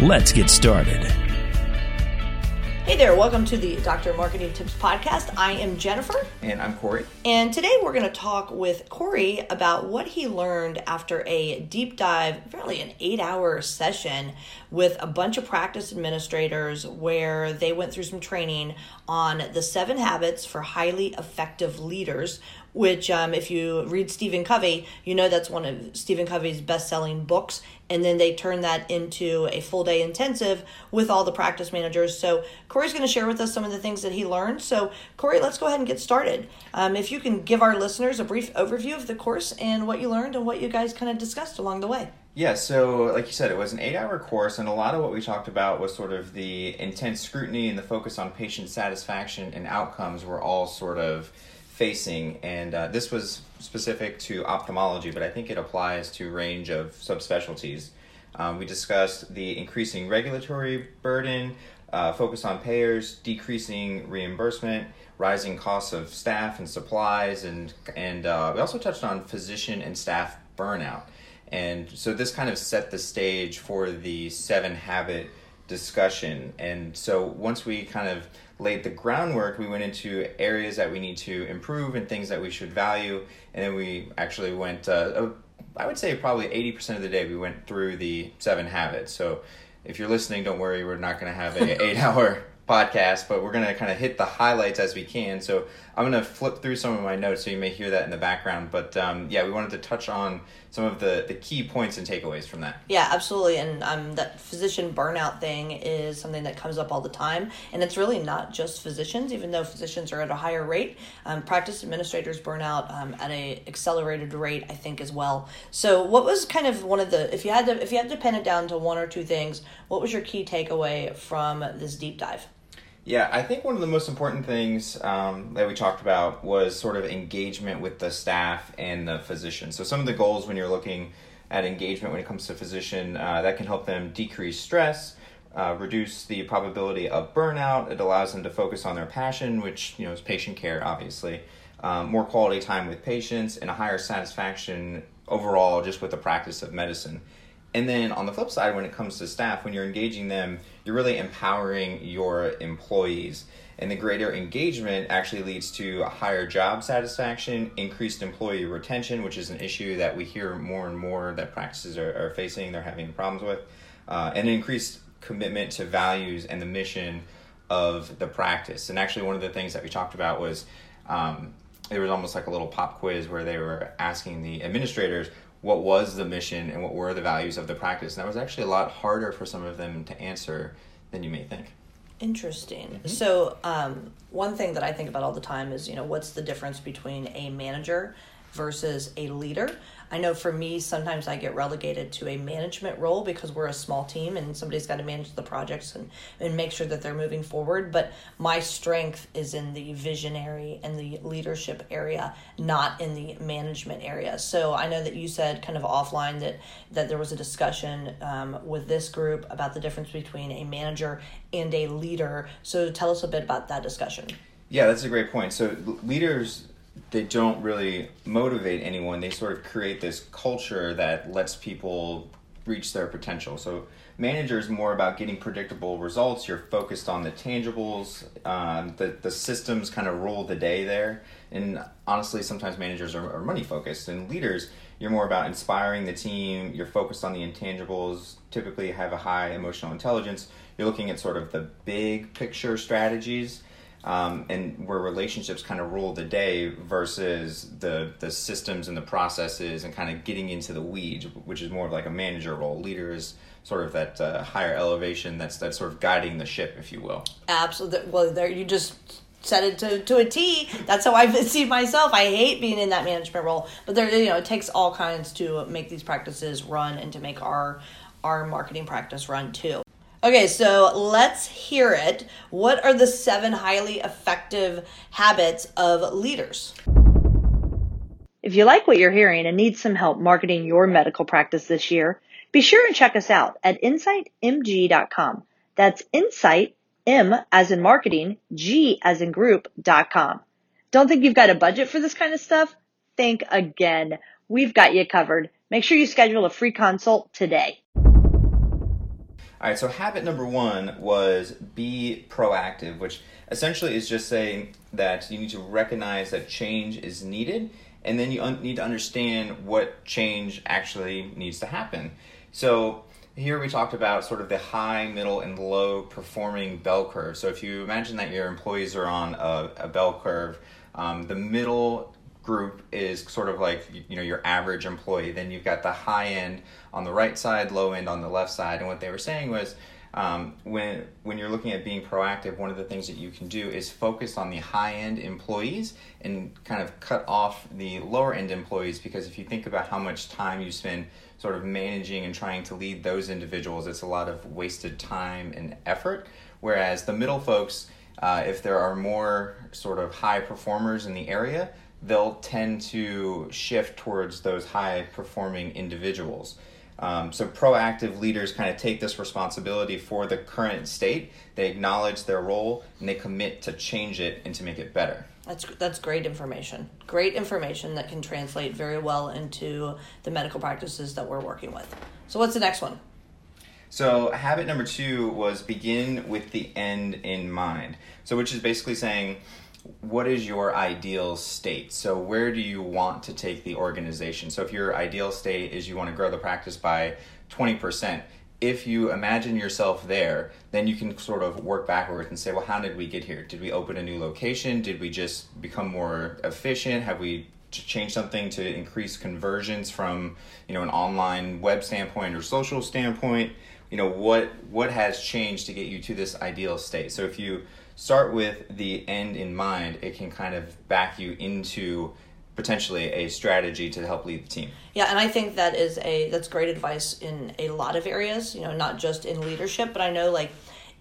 Let's get started. Hey there, welcome to the Dr. Marketing Tips Podcast. I am Jennifer. And I'm Corey. And today we're going to talk with Corey about what he learned after a deep dive, really an eight hour session with a bunch of practice administrators where they went through some training on the seven habits for highly effective leaders, which, um, if you read Stephen Covey, you know that's one of Stephen Covey's best selling books. And then they turn that into a full day intensive with all the practice managers. So, Corey's going to share with us some of the things that he learned. So, Corey, let's go ahead and get started. Um, if you can give our listeners a brief overview of the course and what you learned and what you guys kind of discussed along the way. Yeah, so like you said, it was an eight hour course, and a lot of what we talked about was sort of the intense scrutiny and the focus on patient satisfaction and outcomes were all sort of facing. And uh, this was specific to ophthalmology, but I think it applies to a range of subspecialties. Um, we discussed the increasing regulatory burden, uh, focus on payers, decreasing reimbursement, rising costs of staff and supplies, and and uh, we also touched on physician and staff burnout. And so this kind of set the stage for the seven habit discussion. And so once we kind of laid the groundwork, we went into areas that we need to improve and things that we should value. And then we actually went, uh, I would say probably 80% of the day, we went through the seven habits. So if you're listening, don't worry, we're not going to have an eight hour podcast, but we're going to kind of hit the highlights as we can. So I'm going to flip through some of my notes so you may hear that in the background. But um, yeah, we wanted to touch on some of the, the key points and takeaways from that. Yeah, absolutely. And um, that physician burnout thing is something that comes up all the time. And it's really not just physicians, even though physicians are at a higher rate. Um, practice administrators burn out um, at a accelerated rate, I think, as well. So what was kind of one of the, if you had to, if you had to pin it down to one or two things, what was your key takeaway from this deep dive? Yeah, I think one of the most important things um, that we talked about was sort of engagement with the staff and the physician. So, some of the goals when you're looking at engagement when it comes to physician, uh, that can help them decrease stress, uh, reduce the probability of burnout. It allows them to focus on their passion, which you know is patient care, obviously. Um, more quality time with patients and a higher satisfaction overall just with the practice of medicine. And then on the flip side, when it comes to staff, when you're engaging them, you're really empowering your employees. And the greater engagement actually leads to a higher job satisfaction, increased employee retention, which is an issue that we hear more and more that practices are, are facing, they're having problems with, uh, and increased commitment to values and the mission of the practice. And actually, one of the things that we talked about was um, there was almost like a little pop quiz where they were asking the administrators what was the mission and what were the values of the practice. And that was actually a lot harder for some of them to answer than you may think. Interesting. Mm-hmm. So, um, one thing that I think about all the time is, you know, what's the difference between a manager versus a leader? I know for me, sometimes I get relegated to a management role because we're a small team and somebody's got to manage the projects and, and make sure that they're moving forward. But my strength is in the visionary and the leadership area, not in the management area. So I know that you said kind of offline that, that there was a discussion um, with this group about the difference between a manager and a leader. So tell us a bit about that discussion. Yeah, that's a great point. So leaders they don't really motivate anyone. They sort of create this culture that lets people reach their potential. So manager is more about getting predictable results. You're focused on the tangibles. Um, the the systems kind of rule the day there. And honestly, sometimes managers are, are money focused, and leaders you're more about inspiring the team. You're focused on the intangibles. Typically, have a high emotional intelligence. You're looking at sort of the big picture strategies um, and where relationships kind of rule the day versus the the systems and the processes and kind of getting into the weeds, which is more of like a manager role. Leader is sort of that uh, higher elevation that's that's sort of guiding the ship, if you will. Absolutely. Well, there you just said it to, to a T. That's how I see myself. I hate being in that management role, but there you know it takes all kinds to make these practices run and to make our our marketing practice run too. Okay, so let's hear it. What are the seven highly effective habits of leaders? If you like what you're hearing and need some help marketing your medical practice this year, be sure and check us out at insightmg.com. That's insight, M as in marketing, G as in group.com. Don't think you've got a budget for this kind of stuff? Think again. We've got you covered. Make sure you schedule a free consult today. All right, so habit number one was be proactive, which essentially is just saying that you need to recognize that change is needed, and then you un- need to understand what change actually needs to happen. So here we talked about sort of the high, middle, and low performing bell curve. So if you imagine that your employees are on a, a bell curve, um, the middle group is sort of like you know your average employee. Then you've got the high end on the right side low end on the left side. And what they were saying was um, when when you're looking at being proactive one of the things that you can do is focus on the high end employees and kind of cut off the lower end employees. Because if you think about how much time you spend sort of managing and trying to lead those individuals it's a lot of wasted time and effort. Whereas the middle folks uh, if there are more sort of high performers in the area they'll tend to shift towards those high performing individuals. Um, so proactive leaders kind of take this responsibility for the current state. They acknowledge their role and they commit to change it and to make it better. That's that's great information. Great information that can translate very well into the medical practices that we're working with. So what's the next one? So habit number 2 was begin with the end in mind. So which is basically saying what is your ideal state? So, where do you want to take the organization? So, if your ideal state is you want to grow the practice by 20%, if you imagine yourself there, then you can sort of work backwards and say, well, how did we get here? Did we open a new location? Did we just become more efficient? Have we changed something to increase conversions from, you know, an online web standpoint or social standpoint? You know, what what has changed to get you to this ideal state? So if you start with the end in mind, it can kind of back you into potentially a strategy to help lead the team. Yeah, and I think that is a that's great advice in a lot of areas, you know, not just in leadership, but I know like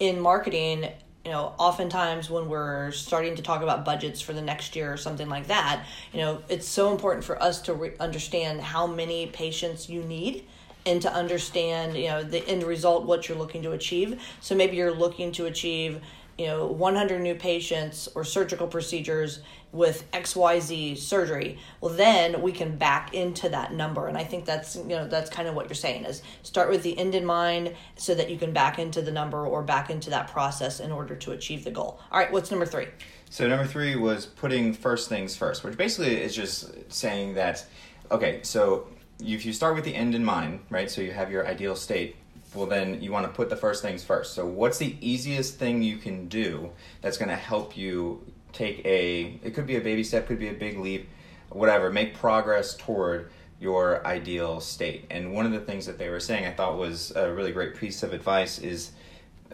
in marketing, you know, oftentimes when we're starting to talk about budgets for the next year or something like that, you know, it's so important for us to re- understand how many patients you need and to understand, you know, the end result what you're looking to achieve. So maybe you're looking to achieve you know 100 new patients or surgical procedures with xyz surgery well then we can back into that number. And i think that's you know that's kind of what you're saying is start with the end in mind so that you can back into the number or back into that process in order to achieve the goal. All right what's number three? So number three was putting first things first which basically is just saying that okay so if you start with the end in mind right so you have your ideal state well then you want to put the first things first so what's the easiest thing you can do that's going to help you take a it could be a baby step could be a big leap whatever make progress toward your ideal state and one of the things that they were saying i thought was a really great piece of advice is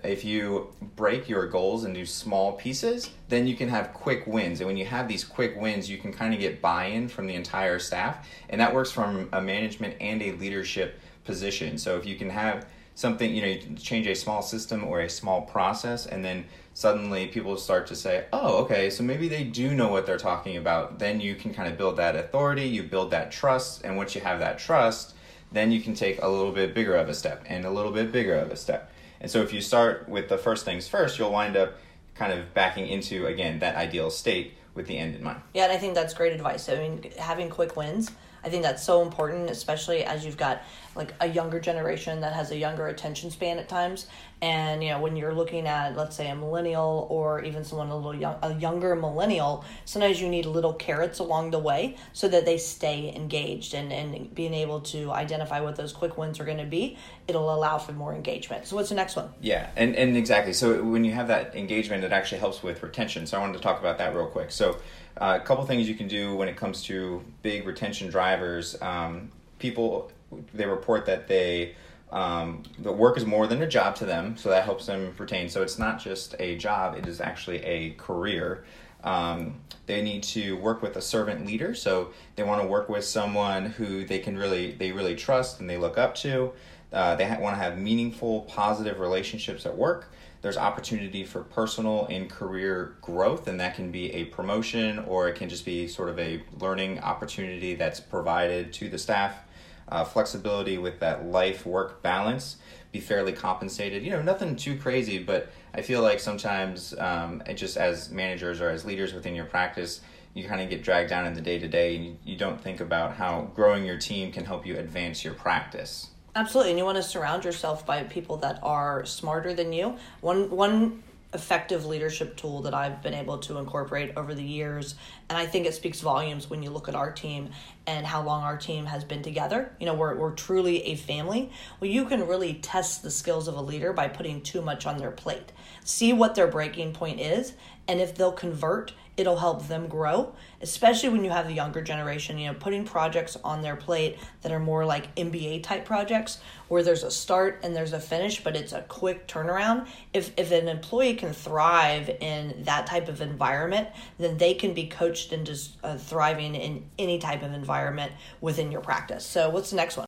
if you break your goals into small pieces, then you can have quick wins. And when you have these quick wins, you can kind of get buy in from the entire staff. And that works from a management and a leadership position. So if you can have something you know you change a small system or a small process and then suddenly people start to say oh okay so maybe they do know what they're talking about. Then you can kind of build that authority you build that trust and once you have that trust then you can take a little bit bigger of a step and a little bit bigger of a step. And so if you start with the first things first you'll wind up kind of backing into again that ideal state with the end in mind. Yeah and i think that's great advice. I mean having quick wins I think that's so important, especially as you've got like a younger generation that has a younger attention span at times. And you know, when you're looking at let's say a millennial or even someone a little young, a younger millennial, sometimes you need little carrots along the way so that they stay engaged and and being able to identify what those quick wins are going to be. It'll allow for more engagement. So what's the next one? Yeah, and and exactly. So when you have that engagement, it actually helps with retention. So I wanted to talk about that real quick. So uh, a couple things you can do when it comes to big retention drivers. Um, people they report that they um, the work is more than a job to them, so that helps them retain. So it's not just a job; it is actually a career. Um, they need to work with a servant leader, so they want to work with someone who they can really they really trust and they look up to. Uh, they ha- want to have meaningful, positive relationships at work. There's opportunity for personal and career growth, and that can be a promotion or it can just be sort of a learning opportunity that's provided to the staff. Uh, flexibility with that life work balance, be fairly compensated. You know, nothing too crazy, but I feel like sometimes, um, just as managers or as leaders within your practice, you kind of get dragged down in the day to day and you don't think about how growing your team can help you advance your practice. Absolutely, and you want to surround yourself by people that are smarter than you. One one effective leadership tool that I've been able to incorporate over the years, and I think it speaks volumes when you look at our team and how long our team has been together. You know, we're we're truly a family. Well, you can really test the skills of a leader by putting too much on their plate. See what their breaking point is, and if they'll convert it'll help them grow, especially when you have the younger generation, you know, putting projects on their plate that are more like MBA type projects where there's a start and there's a finish, but it's a quick turnaround. If, if an employee can thrive in that type of environment, then they can be coached into uh, thriving in any type of environment within your practice. So, what's the next one?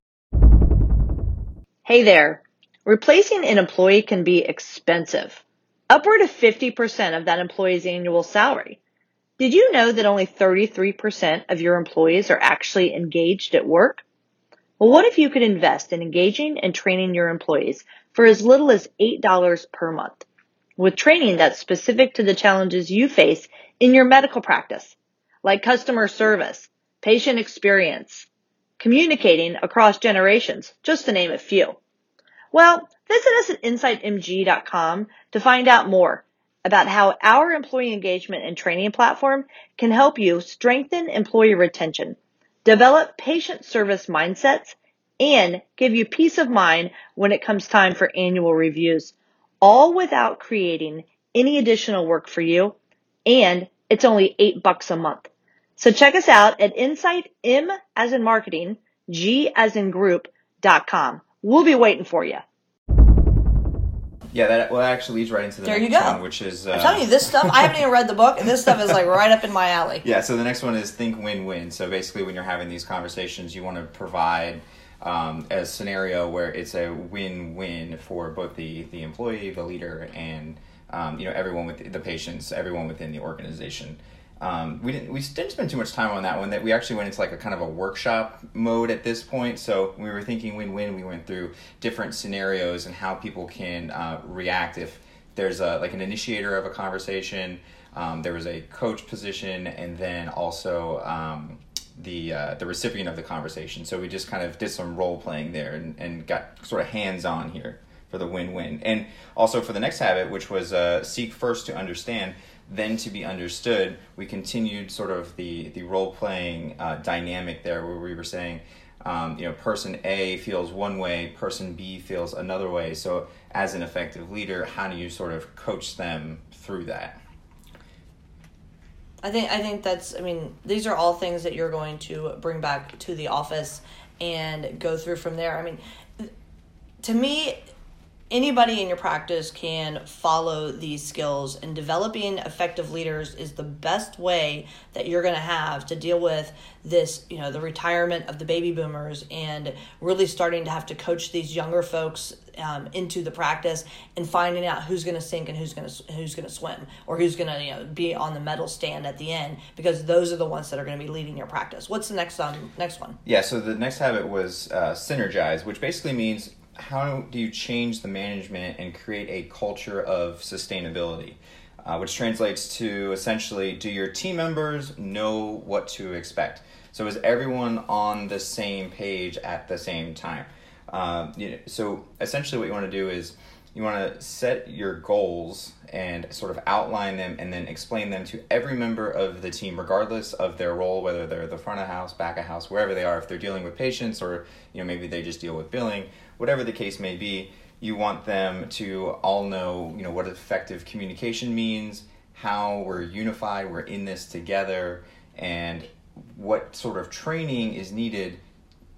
Hey there. Replacing an employee can be expensive, upward of 50% of that employee's annual salary. Did you know that only 33% of your employees are actually engaged at work? Well, what if you could invest in engaging and training your employees for as little as $8 per month with training that's specific to the challenges you face in your medical practice, like customer service, patient experience, communicating across generations, just to name a few. Well, visit us at insightmg.com to find out more about how our employee engagement and training platform can help you strengthen employee retention, develop patient service mindsets, and give you peace of mind when it comes time for annual reviews, all without creating any additional work for you. And it's only eight bucks a month. So check us out at Insight M as in marketing, G as in group.com. We'll be waiting for you. Yeah, that well that actually leads right into the there next you go. one, which is uh, I'm telling you this stuff. I haven't even read the book, and this stuff is like right up in my alley. Yeah, so the next one is think win-win. So basically, when you're having these conversations, you want to provide um, a scenario where it's a win-win for both the the employee, the leader, and um, you know everyone with the patients, everyone within the organization. Um, we didn't we didn't spend too much time on that one. That we actually went into like a kind of a workshop mode at this point. So we were thinking win win. We went through different scenarios and how people can uh, react if there's a like an initiator of a conversation. Um, there was a coach position, and then also um, the uh, the recipient of the conversation. So we just kind of did some role playing there and, and got sort of hands on here for the win win. And also for the next habit, which was uh, seek first to understand then to be understood, we continued sort of the the role playing uh, dynamic there, where we were saying, um, you know, person A feels one way, person B feels another way. So, as an effective leader, how do you sort of coach them through that? I think I think that's I mean these are all things that you're going to bring back to the office and go through from there. I mean to me anybody in your practice can follow these skills and developing effective leaders is the best way that you're going to have to deal with this you know the retirement of the baby boomers and really starting to have to coach these younger folks um, into the practice and finding out who's going to sink and who's going to who's going to swim or who's going to you know be on the medal stand at the end because those are the ones that are going to be leading your practice. What's the next um next one? Yeah so the next habit was uh, synergize which basically means how do you change the management and create a culture of sustainability? Uh, which translates to essentially do your team members know what to expect? So is everyone on the same page at the same time? Uh, you know, so essentially, what you want to do is you want to set your goals and sort of outline them and then explain them to every member of the team regardless of their role whether they're the front of house back of house wherever they are if they're dealing with patients or you know maybe they just deal with billing whatever the case may be you want them to all know you know what effective communication means how we're unified we're in this together and what sort of training is needed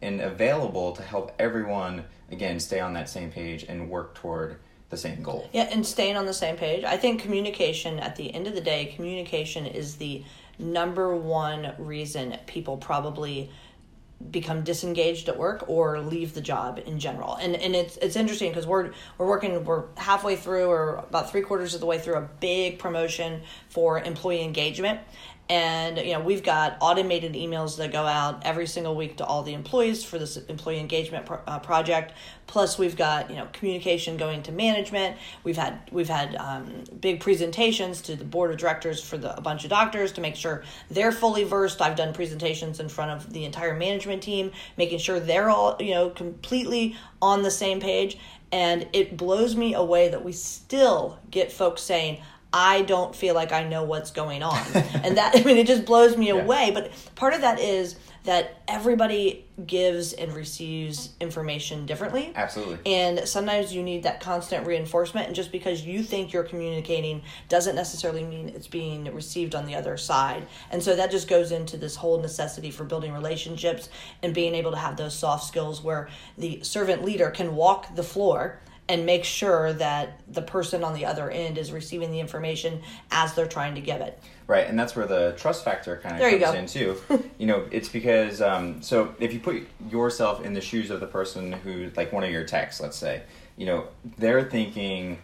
and available to help everyone again stay on that same page and work toward the same goal. Yeah, and staying on the same page. I think communication, at the end of the day, communication is the number one reason people probably become disengaged at work or leave the job in general. And and it's it's interesting because we're we're working we're halfway through or about three quarters of the way through a big promotion for employee engagement and you know we've got automated emails that go out every single week to all the employees for this employee engagement pro- uh, project. Plus we've got you know communication going to management. We've had we've had um, big presentations to the board of directors for the, a bunch of doctors to make sure they're fully versed. I've done presentations in front of the entire management team making sure they're all you know completely on the same page. And it blows me away that we still get folks saying I don't feel like I know what's going on. and that, I mean, it just blows me yeah. away. But part of that is that everybody gives and receives information differently. Absolutely. And sometimes you need that constant reinforcement. And just because you think you're communicating doesn't necessarily mean it's being received on the other side. And so that just goes into this whole necessity for building relationships and being able to have those soft skills where the servant leader can walk the floor and make sure that the person on the other end is receiving the information as they're trying to give it. Right, and that's where the trust factor kind of comes in too. you know, it's because um, so if you put yourself in the shoes of the person who, like one of your techs, let's say, you know, they're thinking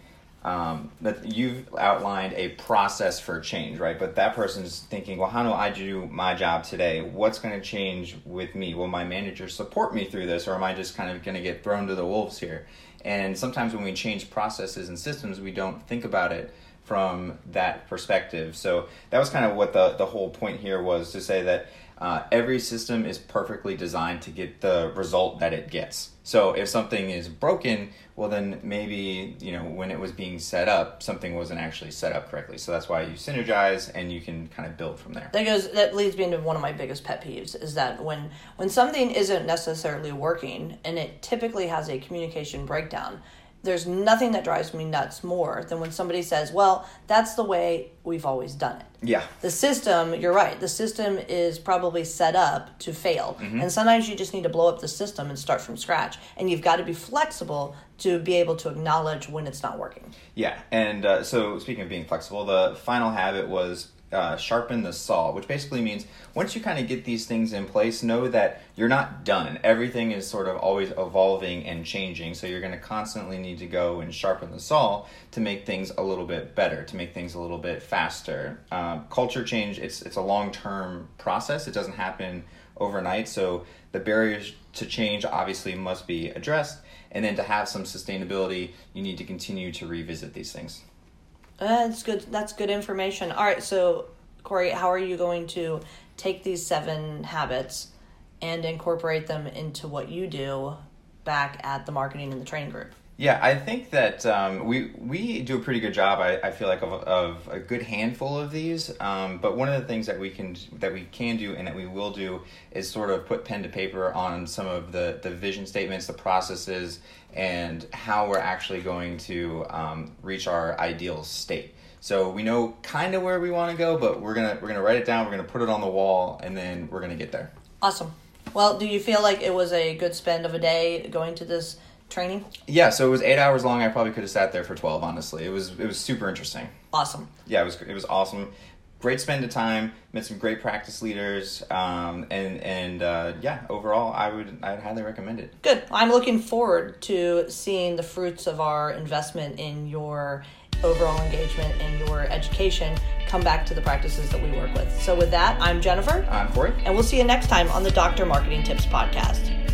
um, that you've outlined a process for change, right? But that person's thinking, well, how do I do my job today? What's going to change with me? Will my manager support me through this, or am I just kind of going to get thrown to the wolves here? And sometimes when we change processes and systems, we don't think about it from that perspective. So that was kind of what the, the whole point here was to say that uh, every system is perfectly designed to get the result that it gets. So if something is broken, well then maybe you know when it was being set up, something wasn't actually set up correctly. So that's why you synergize and you can kind of build from there. That goes that leads me into one of my biggest pet peeves is that when when something isn't necessarily working and it typically has a communication breakdown, there's nothing that drives me nuts more than when somebody says, "Well, that's the way we've always done it." Yeah. The system, you're right. The system is probably set up to fail. Mm-hmm. And sometimes you just need to blow up the system and start from scratch. And you've got to be flexible to be able to acknowledge when it's not working. Yeah. And uh, so speaking of being flexible, the final habit was uh, sharpen the saw, which basically means once you kind of get these things in place, know that you're not done. Everything is sort of always evolving and changing, so you're going to constantly need to go and sharpen the saw to make things a little bit better, to make things a little bit faster. Um, culture change, it's it's a long term process. It doesn't happen overnight, so the barriers to change obviously must be addressed. And then to have some sustainability, you need to continue to revisit these things. That's good. That's good information. All right, so Corey, how are you going to take these seven habits and incorporate them into what you do back at the marketing and the training group? Yeah, I think that um, we we do a pretty good job. I, I feel like of, of a good handful of these. Um, but one of the things that we can that we can do and that we will do is sort of put pen to paper on some of the the vision statements, the processes, and how we're actually going to um, reach our ideal state. So we know kind of where we want to go, but we're gonna we're gonna write it down. We're gonna put it on the wall, and then we're gonna get there. Awesome. Well, do you feel like it was a good spend of a day going to this? training? Yeah, so it was eight hours long. I probably could have sat there for twelve. Honestly, it was it was super interesting. Awesome. Yeah, it was it was awesome. Great spend of time. Met some great practice leaders, um, and and uh, yeah, overall, I would I'd highly recommend it. Good. I'm looking forward to seeing the fruits of our investment in your overall engagement and your education come back to the practices that we work with. So, with that, I'm Jennifer. I'm Corey. And we'll see you next time on the Doctor Marketing Tips Podcast.